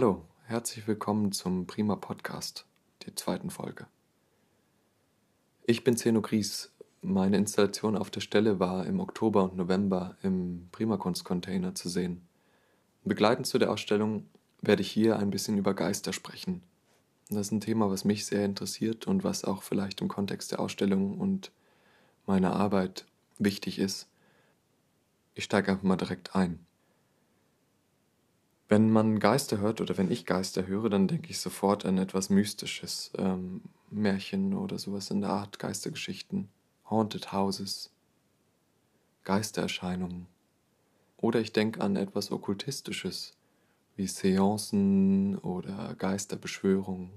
Hallo, herzlich willkommen zum Prima Podcast, der zweiten Folge. Ich bin Zeno Gries. Meine Installation auf der Stelle war im Oktober und November im Prima Kunstcontainer zu sehen. Begleitend zu der Ausstellung werde ich hier ein bisschen über Geister sprechen. Das ist ein Thema, was mich sehr interessiert und was auch vielleicht im Kontext der Ausstellung und meiner Arbeit wichtig ist. Ich steige einfach mal direkt ein. Wenn man Geister hört oder wenn ich Geister höre, dann denke ich sofort an etwas Mystisches, ähm, Märchen oder sowas in der Art, Geistergeschichten, Haunted Houses, Geistererscheinungen. Oder ich denke an etwas Okkultistisches, wie Seancen oder Geisterbeschwörungen.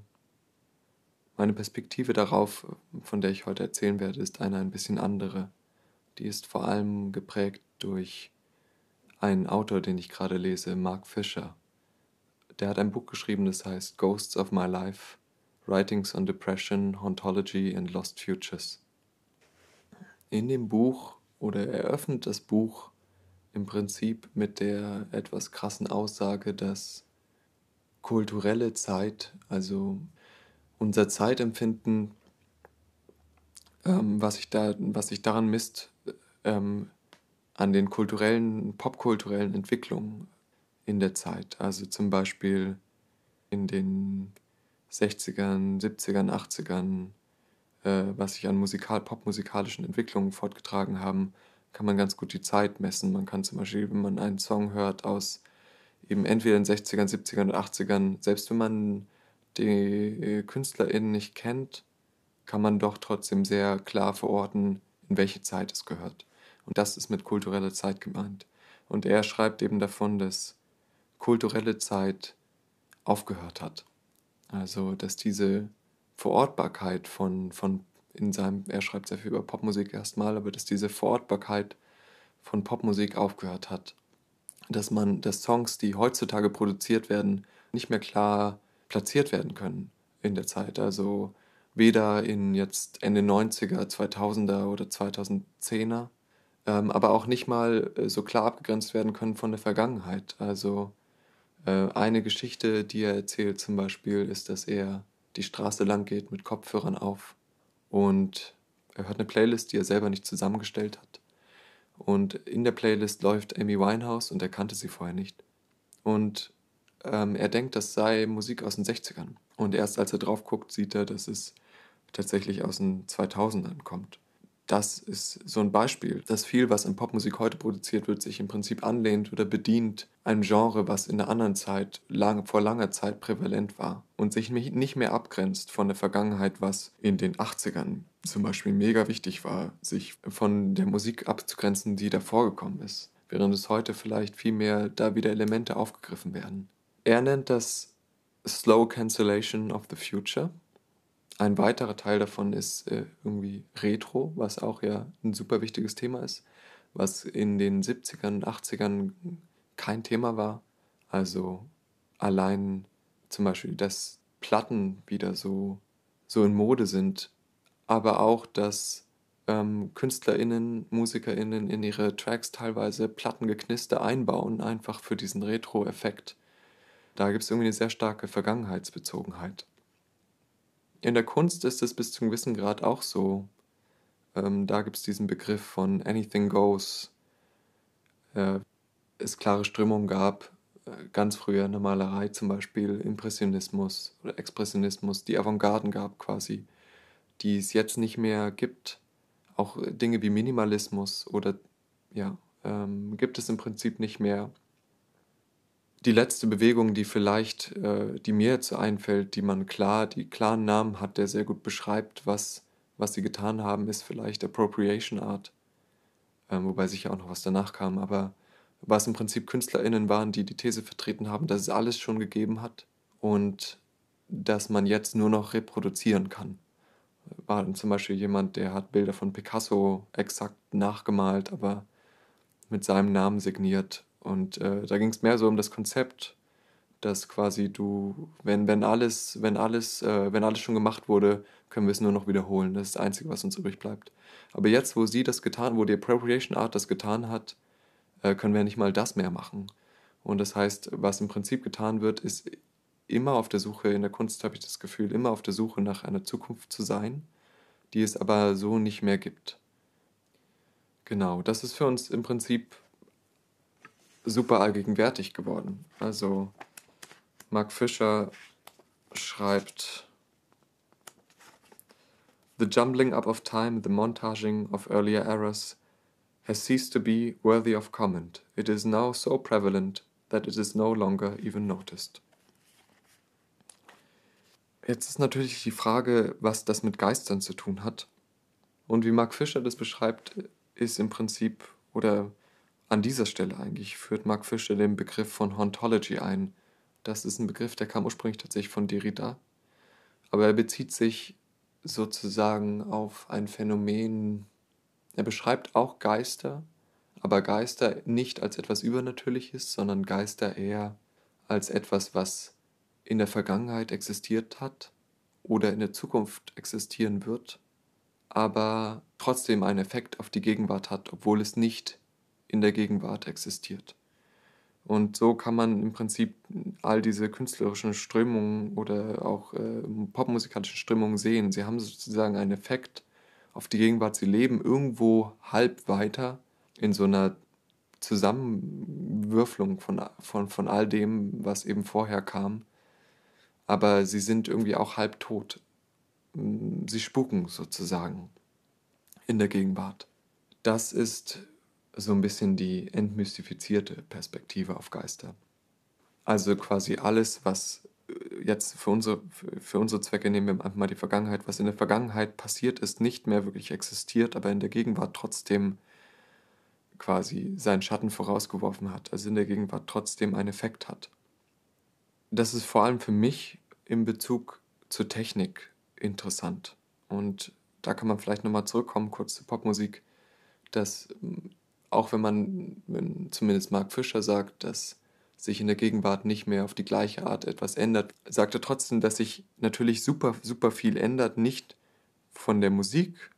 Meine Perspektive darauf, von der ich heute erzählen werde, ist eine ein bisschen andere. Die ist vor allem geprägt durch ein Autor, den ich gerade lese, Mark Fisher. Der hat ein Buch geschrieben, das heißt Ghosts of My Life, Writings on Depression, Hauntology and Lost Futures. In dem Buch oder er eröffnet das Buch im Prinzip mit der etwas krassen Aussage, dass kulturelle Zeit, also unser Zeitempfinden, ähm, was, sich da, daran misst, ähm, an den kulturellen, popkulturellen Entwicklungen in der Zeit. Also zum Beispiel in den 60ern, 70ern, 80ern, äh, was sich an musikal, popmusikalischen Entwicklungen fortgetragen haben, kann man ganz gut die Zeit messen. Man kann zum Beispiel, wenn man einen Song hört aus eben entweder den 60ern, 70ern oder 80ern, selbst wenn man die KünstlerInnen nicht kennt, kann man doch trotzdem sehr klar verorten, in welche Zeit es gehört. Und das ist mit kultureller Zeit gemeint. Und er schreibt eben davon, dass kulturelle Zeit aufgehört hat. Also, dass diese Verortbarkeit von, von in seinem, er schreibt sehr viel über Popmusik erstmal, aber dass diese Verortbarkeit von Popmusik aufgehört hat. Dass man, dass Songs, die heutzutage produziert werden, nicht mehr klar platziert werden können in der Zeit. Also weder in jetzt Ende 90er, 2000er oder 2010er ähm, aber auch nicht mal äh, so klar abgegrenzt werden können von der Vergangenheit. Also äh, eine Geschichte, die er erzählt zum Beispiel, ist, dass er die Straße lang geht mit Kopfhörern auf und er hört eine Playlist, die er selber nicht zusammengestellt hat. Und in der Playlist läuft Amy Winehouse und er kannte sie vorher nicht. Und ähm, er denkt, das sei Musik aus den 60ern. Und erst als er drauf guckt, sieht er, dass es tatsächlich aus den 2000ern kommt das ist so ein Beispiel, dass viel, was in Popmusik heute produziert wird, sich im Prinzip anlehnt oder bedient einem Genre, was in der anderen Zeit, lang, vor langer Zeit prävalent war und sich nicht mehr abgrenzt von der Vergangenheit, was in den 80ern zum Beispiel mega wichtig war, sich von der Musik abzugrenzen, die davor gekommen ist, während es heute vielleicht viel mehr da wieder Elemente aufgegriffen werden. Er nennt das Slow Cancellation of the Future ein weiterer Teil davon ist äh, irgendwie Retro, was auch ja ein super wichtiges Thema ist, was in den 70ern und 80ern kein Thema war. Also allein zum Beispiel, dass Platten wieder so, so in Mode sind, aber auch, dass ähm, KünstlerInnen, MusikerInnen in ihre Tracks teilweise Plattengeknister einbauen, einfach für diesen Retro-Effekt. Da gibt es irgendwie eine sehr starke Vergangenheitsbezogenheit. In der Kunst ist es bis zu einem gewissen Grad auch so. Ähm, da gibt es diesen Begriff von Anything Goes. Äh, es klare Strömungen gab, äh, ganz früher in der Malerei zum Beispiel Impressionismus oder Expressionismus, die Avantgarden gab quasi, die es jetzt nicht mehr gibt. Auch Dinge wie Minimalismus oder ja, ähm, gibt es im Prinzip nicht mehr die letzte Bewegung, die vielleicht, äh, die mir jetzt einfällt, die man klar, die klaren Namen hat, der sehr gut beschreibt, was, was sie getan haben, ist vielleicht Appropriation Art. Ähm, wobei sicher auch noch was danach kam, aber was im Prinzip KünstlerInnen waren, die die These vertreten haben, dass es alles schon gegeben hat und dass man jetzt nur noch reproduzieren kann. War dann zum Beispiel jemand, der hat Bilder von Picasso exakt nachgemalt, aber mit seinem Namen signiert und äh, da ging es mehr so um das Konzept, dass quasi du, wenn, wenn alles, wenn alles, äh, wenn alles schon gemacht wurde, können wir es nur noch wiederholen. Das ist das Einzige, was uns übrig bleibt. Aber jetzt, wo sie das getan, wo die Appropriation Art das getan hat, äh, können wir nicht mal das mehr machen. Und das heißt, was im Prinzip getan wird, ist immer auf der Suche, in der Kunst habe ich das Gefühl, immer auf der Suche nach einer Zukunft zu sein, die es aber so nicht mehr gibt. Genau, das ist für uns im Prinzip super allgegenwärtig geworden. Also Mark Fisher schreibt The jumbling up of time, the montaging of earlier eras has ceased to be worthy of comment. It is now so prevalent that it is no longer even noticed. Jetzt ist natürlich die Frage, was das mit Geistern zu tun hat. Und wie Mark Fischer das beschreibt, ist im Prinzip, oder an dieser Stelle eigentlich, führt Mark Fischer den Begriff von Hauntology ein. Das ist ein Begriff, der kam ursprünglich tatsächlich von Derrida, aber er bezieht sich sozusagen auf ein Phänomen, er beschreibt auch Geister, aber Geister nicht als etwas Übernatürliches, sondern Geister eher als etwas, was in der Vergangenheit existiert hat oder in der Zukunft existieren wird, aber trotzdem einen Effekt auf die Gegenwart hat, obwohl es nicht in der Gegenwart existiert. Und so kann man im Prinzip all diese künstlerischen Strömungen oder auch äh, popmusikalischen Strömungen sehen. Sie haben sozusagen einen Effekt auf die Gegenwart. Sie leben irgendwo halb weiter in so einer Zusammenwürfelung von, von, von all dem, was eben vorher kam. Aber sie sind irgendwie auch halb tot. Sie spuken sozusagen in der Gegenwart. Das ist so ein bisschen die entmystifizierte Perspektive auf Geister. Also quasi alles, was äh, jetzt für unsere, für unsere Zwecke nehmen wir einfach mal die Vergangenheit, was in der Vergangenheit passiert ist, nicht mehr wirklich existiert, aber in der Gegenwart trotzdem quasi seinen Schatten vorausgeworfen hat, also in der Gegenwart trotzdem einen Effekt hat. Das ist vor allem für mich in Bezug zur Technik interessant. Und da kann man vielleicht nochmal zurückkommen, kurz zur Popmusik, dass auch wenn man, wenn zumindest Mark Fischer sagt, dass sich in der Gegenwart nicht mehr auf die gleiche Art etwas ändert, sagt er trotzdem, dass sich natürlich super, super viel ändert, nicht von der Musik,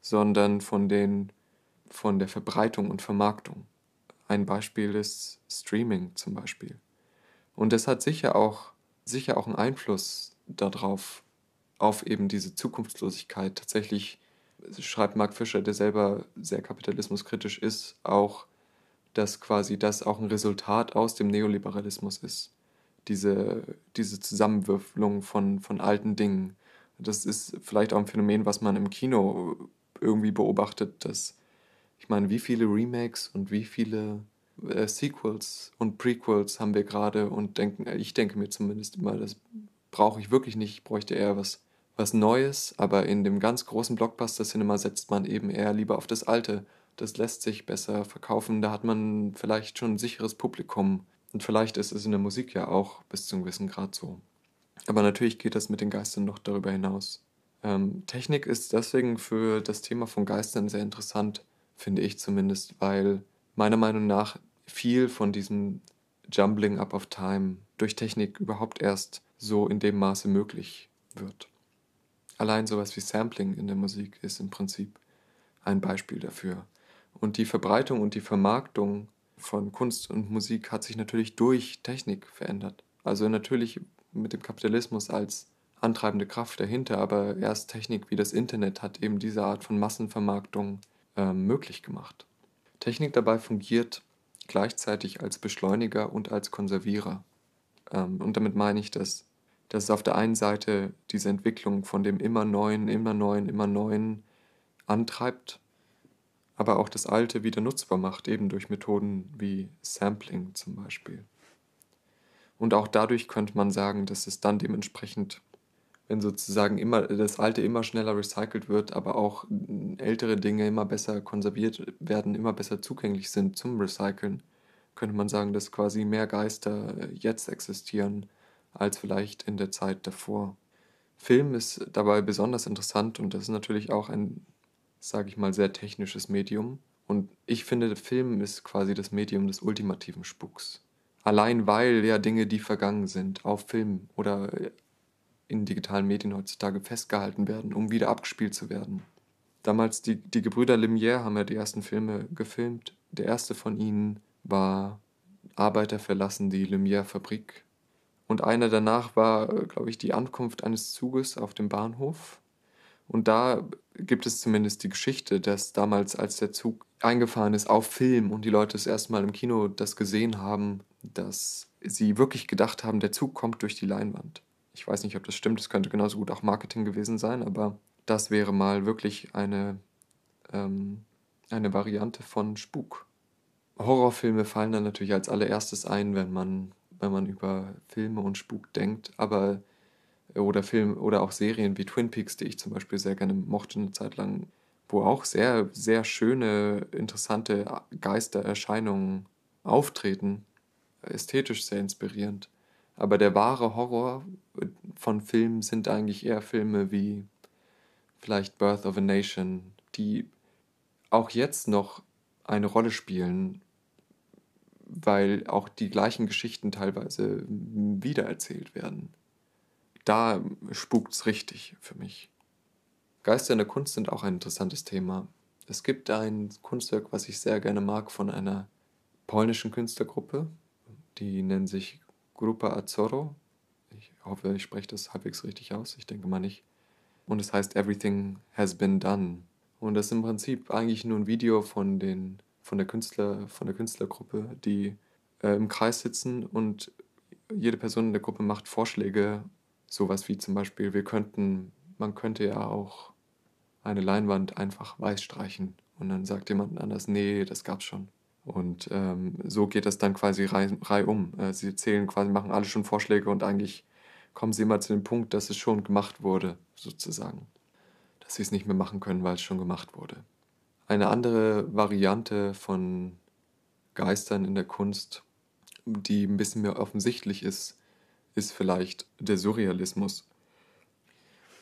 sondern von, den, von der Verbreitung und Vermarktung. Ein Beispiel ist Streaming zum Beispiel. Und das hat sicher auch, sicher auch einen Einfluss darauf, auf eben diese Zukunftslosigkeit tatsächlich schreibt Mark Fischer, der selber sehr kapitalismuskritisch ist, auch, dass quasi das auch ein Resultat aus dem Neoliberalismus ist. Diese, diese Zusammenwürfelung von, von alten Dingen. Das ist vielleicht auch ein Phänomen, was man im Kino irgendwie beobachtet, dass ich meine, wie viele Remakes und wie viele äh, Sequels und Prequels haben wir gerade und denken, ich denke mir zumindest immer, das brauche ich wirklich nicht, ich bräuchte eher was was Neues, aber in dem ganz großen Blockbuster-Cinema setzt man eben eher lieber auf das Alte. Das lässt sich besser verkaufen, da hat man vielleicht schon ein sicheres Publikum. Und vielleicht ist es in der Musik ja auch bis zu einem gewissen Grad so. Aber natürlich geht das mit den Geistern noch darüber hinaus. Ähm, Technik ist deswegen für das Thema von Geistern sehr interessant, finde ich zumindest, weil meiner Meinung nach viel von diesem Jumbling up of Time durch Technik überhaupt erst so in dem Maße möglich wird. Allein sowas wie Sampling in der Musik ist im Prinzip ein Beispiel dafür. Und die Verbreitung und die Vermarktung von Kunst und Musik hat sich natürlich durch Technik verändert. Also natürlich mit dem Kapitalismus als antreibende Kraft dahinter, aber erst Technik wie das Internet hat eben diese Art von Massenvermarktung äh, möglich gemacht. Technik dabei fungiert gleichzeitig als Beschleuniger und als Konservierer. Ähm, und damit meine ich, dass dass es auf der einen Seite diese Entwicklung von dem immer Neuen, immer Neuen, immer Neuen antreibt, aber auch das Alte wieder nutzbar macht, eben durch Methoden wie Sampling zum Beispiel. Und auch dadurch könnte man sagen, dass es dann dementsprechend, wenn sozusagen immer das Alte immer schneller recycelt wird, aber auch ältere Dinge immer besser konserviert werden, immer besser zugänglich sind zum Recyceln, könnte man sagen, dass quasi mehr Geister jetzt existieren als vielleicht in der Zeit davor. Film ist dabei besonders interessant und das ist natürlich auch ein, sage ich mal, sehr technisches Medium. Und ich finde, Film ist quasi das Medium des ultimativen Spucks. Allein weil ja Dinge, die vergangen sind, auf Film oder in digitalen Medien heutzutage festgehalten werden, um wieder abgespielt zu werden. Damals, die, die Gebrüder Lumière haben ja die ersten Filme gefilmt. Der erste von ihnen war Arbeiter verlassen die Lumière-Fabrik Und einer danach war, glaube ich, die Ankunft eines Zuges auf dem Bahnhof. Und da gibt es zumindest die Geschichte, dass damals, als der Zug eingefahren ist, auf Film und die Leute das erste Mal im Kino das gesehen haben, dass sie wirklich gedacht haben, der Zug kommt durch die Leinwand. Ich weiß nicht, ob das stimmt, es könnte genauso gut auch Marketing gewesen sein, aber das wäre mal wirklich eine, ähm, eine Variante von Spuk. Horrorfilme fallen dann natürlich als allererstes ein, wenn man, wenn man über Filme und Spuk denkt, aber oder Film oder auch Serien wie Twin Peaks, die ich zum Beispiel sehr gerne mochte eine Zeit lang, wo auch sehr, sehr schöne, interessante Geistererscheinungen auftreten, ästhetisch sehr inspirierend. Aber der wahre Horror von Filmen sind eigentlich eher Filme wie vielleicht Birth of a Nation, die auch jetzt noch eine Rolle spielen, weil auch die gleichen Geschichten teilweise wiedererzählt werden. Da spukt es richtig für mich. Geister in der Kunst sind auch ein interessantes Thema. Es gibt ein Kunstwerk, was ich sehr gerne mag, von einer polnischen Künstlergruppe. Die nennen sich Grupa Azzurro. Ich hoffe, ich spreche das halbwegs richtig aus. Ich denke mal nicht. Und es heißt Everything Has Been Done. Und das ist im Prinzip eigentlich nur ein Video von, den, von, der, Künstler, von der Künstlergruppe, die äh, im Kreis sitzen und jede Person in der Gruppe macht Vorschläge. Sowas wie zum Beispiel, wir könnten, man könnte ja auch eine Leinwand einfach weiß streichen. Und dann sagt jemand anders, nee, das gab's schon. Und ähm, so geht das dann quasi reihum. Äh, sie zählen quasi, machen alle schon Vorschläge und eigentlich kommen sie immer zu dem Punkt, dass es schon gemacht wurde, sozusagen. Dass sie es nicht mehr machen können, weil es schon gemacht wurde. Eine andere Variante von Geistern in der Kunst, die ein bisschen mehr offensichtlich ist, ist vielleicht der Surrealismus.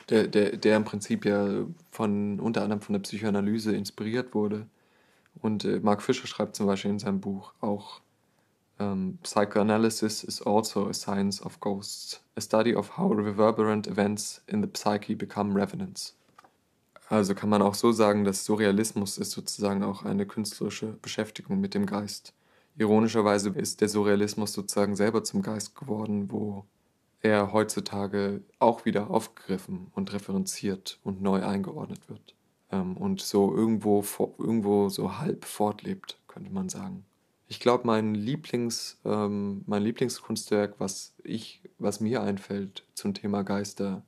Der, der, der im Prinzip ja von unter anderem von der Psychoanalyse inspiriert wurde und äh, Mark Fisher schreibt zum Beispiel in seinem Buch auch, um, ähm, Psychoanalysis is also a science of ghosts, a study of how reverberant events in the psyche become revenants. Also kann man auch so sagen, dass Surrealismus ist sozusagen auch eine künstlerische Beschäftigung mit dem Geist. Ironischerweise ist der Surrealismus sozusagen selber zum Geist geworden, wo er heutzutage auch wieder aufgegriffen und referenziert und neu eingeordnet wird ähm, und so irgendwo, irgendwo so halb fortlebt, könnte man sagen. Ich glaube, mein Lieblings, ähm, mein Lieblingskunstwerk, was ich, was mir einfällt zum Thema Geister,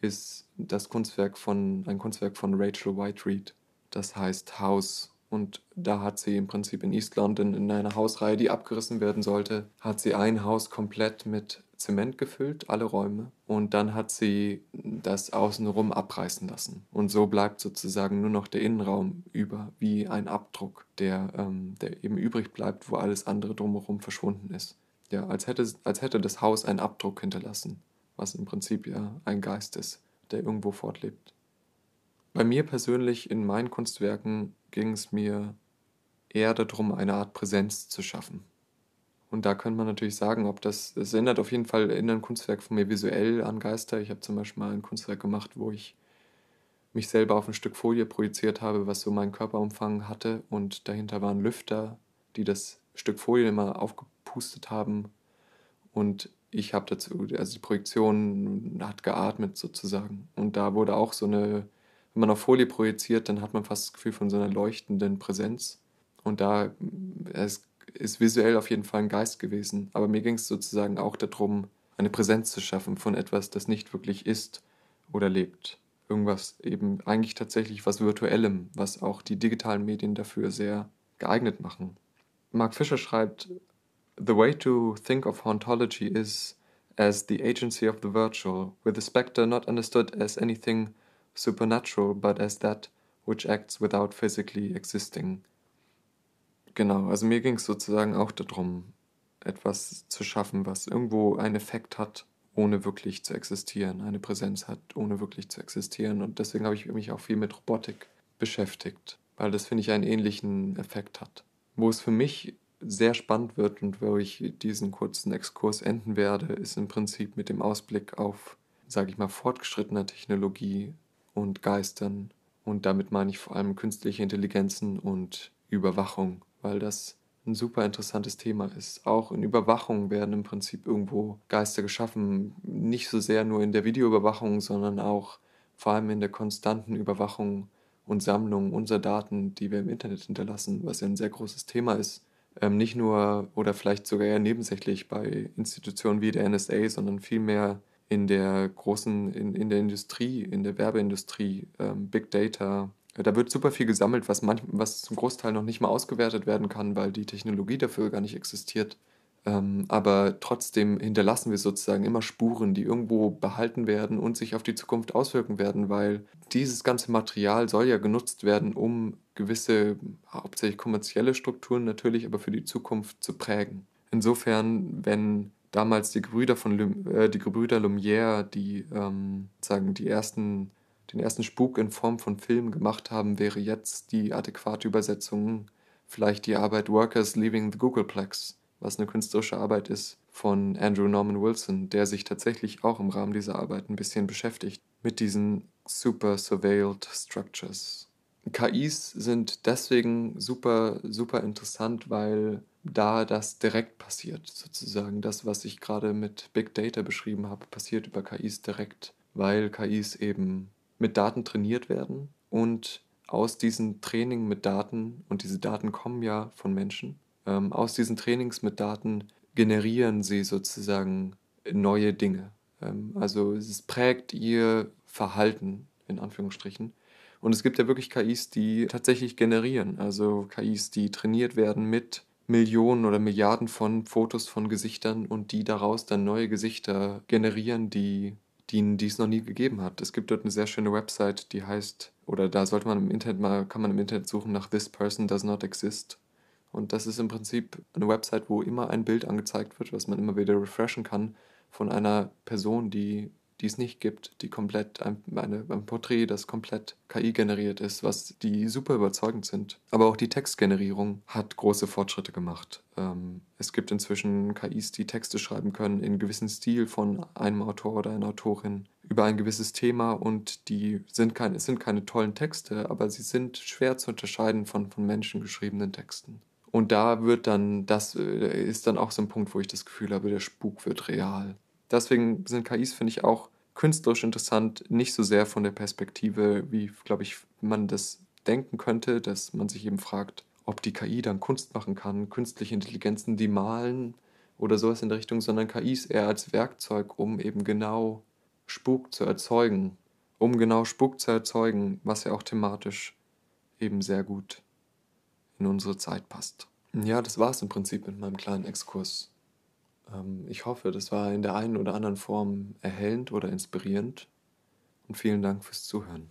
ist das Kunstwerk von, ein Kunstwerk von Rachel Whiteread. Das heißt House. Und da hat sie im Prinzip in East London in einer Hausreihe, die abgerissen werden sollte, hat sie ein Haus komplett mit Zement gefüllt, alle Räume. Und dann hat sie das außenrum abreißen lassen. Und so bleibt sozusagen nur noch der Innenraum über, wie ein Abdruck, der, ähm, der eben übrig bleibt, wo alles andere drumherum verschwunden ist. Ja, als hätte, als hätte das Haus einen Abdruck hinterlassen, was im Prinzip ja ein Geist ist, der irgendwo fortlebt. Bei mir persönlich in meinen Kunstwerken ging es mir eher darum, eine Art Präsenz zu schaffen. Und da könnte man natürlich sagen, ob das, es erinnert auf jeden Fall in ein Kunstwerk von mir visuell an Geister. Ich habe zum Beispiel mal ein Kunstwerk gemacht, wo ich mich selber auf ein Stück Folie projiziert habe, was so meinen Körperumfang hatte. Und dahinter waren Lüfter, die das Stück Folie immer aufgepustet haben. Und ich habe dazu, also die Projektion hat geatmet sozusagen. Und da wurde auch so eine, wenn man auf Folie projiziert, dann hat man fast das Gefühl von so einer leuchtenden Präsenz. Und da, es ist visuell auf jeden Fall ein Geist gewesen. Aber mir ging es sozusagen auch darum, eine Präsenz zu schaffen von etwas, das nicht wirklich ist oder lebt. Irgendwas eben eigentlich tatsächlich was Virtuellem, was auch die digitalen Medien dafür sehr geeignet machen. Mark Fisher schreibt, The way to think of hauntology is as the agency of the virtual, with the spectre not understood as anything supernatural, but as that which acts without physically existing. Genau, also mir ging es sozusagen auch darum, etwas zu schaffen, was irgendwo einen Effekt hat, ohne wirklich zu existieren, eine Präsenz hat, ohne wirklich zu existieren. Und deswegen habe ich mich auch viel mit Robotik beschäftigt, weil das, finde ich, einen ähnlichen Effekt hat. Wo es für mich sehr spannend wird und wo ich diesen kurzen Exkurs enden werde, ist im Prinzip mit dem Ausblick auf, sage ich mal, fortgeschrittener Technologie und Geistern. Und damit meine ich vor allem künstliche Intelligenzen und Überwachung weil das ein super interessantes Thema ist. Auch in Überwachung werden im Prinzip irgendwo Geister geschaffen. Nicht so sehr nur in der Videoüberwachung, sondern auch vor allem in der konstanten Überwachung und Sammlung unserer Daten, die wir im Internet hinterlassen, was ja ein sehr großes Thema ist. Ähm, nicht nur oder vielleicht sogar eher nebensächlich bei Institutionen wie der NSA, sondern vielmehr in der großen, in, in der Industrie, in der Werbeindustrie, ähm, Big Data, da wird super viel gesammelt, was, manch, was zum Großteil noch nicht mal ausgewertet werden kann, weil die Technologie dafür gar nicht existiert. Ähm, aber trotzdem hinterlassen wir sozusagen immer Spuren, die irgendwo behalten werden und sich auf die Zukunft auswirken werden, weil dieses ganze Material soll ja genutzt werden, um gewisse, hauptsächlich kommerzielle Strukturen natürlich, aber für die Zukunft zu prägen. Insofern, wenn damals die Gebrüder von Lum äh, die Gebrüder Lumière, die ähm, sagen die ersten den ersten Spuk in Form von Film gemacht haben, wäre jetzt die adäquate Übersetzung vielleicht die Arbeit Workers Leaving the Googleplex, was eine künstlerische Arbeit ist von Andrew Norman Wilson, der sich tatsächlich auch im Rahmen dieser Arbeit ein bisschen beschäftigt mit diesen super surveilled structures. KIs sind deswegen super, super interessant, weil da das direkt passiert, sozusagen. Das, was ich gerade mit Big Data beschrieben habe, passiert über KIs direkt, weil KIs eben mit Daten trainiert werden und aus diesen Training mit Daten, und diese Daten kommen ja von Menschen, ähm, aus diesen Trainings mit Daten generieren sie sozusagen neue Dinge. Ähm, also es prägt ihr Verhalten, in Anführungsstrichen. Und es gibt ja wirklich KIs, die tatsächlich generieren, also KIs, die trainiert werden mit Millionen oder Milliarden von Fotos von Gesichtern und die daraus dann neue Gesichter generieren, die die, die es noch nie gegeben hat. Es gibt dort eine sehr schöne Website, die heißt, oder da sollte man im Internet mal, kann man im Internet suchen nach This Person Does Not Exist. Und das ist im Prinzip eine Website, wo immer ein Bild angezeigt wird, was man immer wieder refreshen kann von einer Person, die die es nicht gibt, die komplett ein, eine, ein Porträt, das komplett KI generiert ist, was die super überzeugend sind. Aber auch die Textgenerierung hat große Fortschritte gemacht. Ähm, es gibt inzwischen KIs, die Texte schreiben können in gewissen Stil von einem Autor oder einer Autorin über ein gewisses Thema und die sind keine, es sind keine tollen Texte, aber sie sind schwer zu unterscheiden von von Menschen geschriebenen Texten. Und da wird dann, das äh, ist dann auch so ein Punkt, wo ich das Gefühl habe, der Spuk wird real. Deswegen sind KIs, finde ich, auch künstlerisch interessant, nicht so sehr von der Perspektive, wie, glaube ich, man das denken könnte, dass man sich eben fragt, ob die KI dann Kunst machen kann, künstliche Intelligenzen, die malen oder sowas in der Richtung, sondern KIs eher als Werkzeug, um eben genau Spuk zu erzeugen, um genau Spuk zu erzeugen, was ja auch thematisch eben sehr gut in unsere Zeit passt. Ja, das war es im Prinzip mit meinem kleinen Exkurs ähm, ich hoffe, das war in der einen oder anderen Form erhellend oder inspirierend und vielen Dank fürs Zuhören.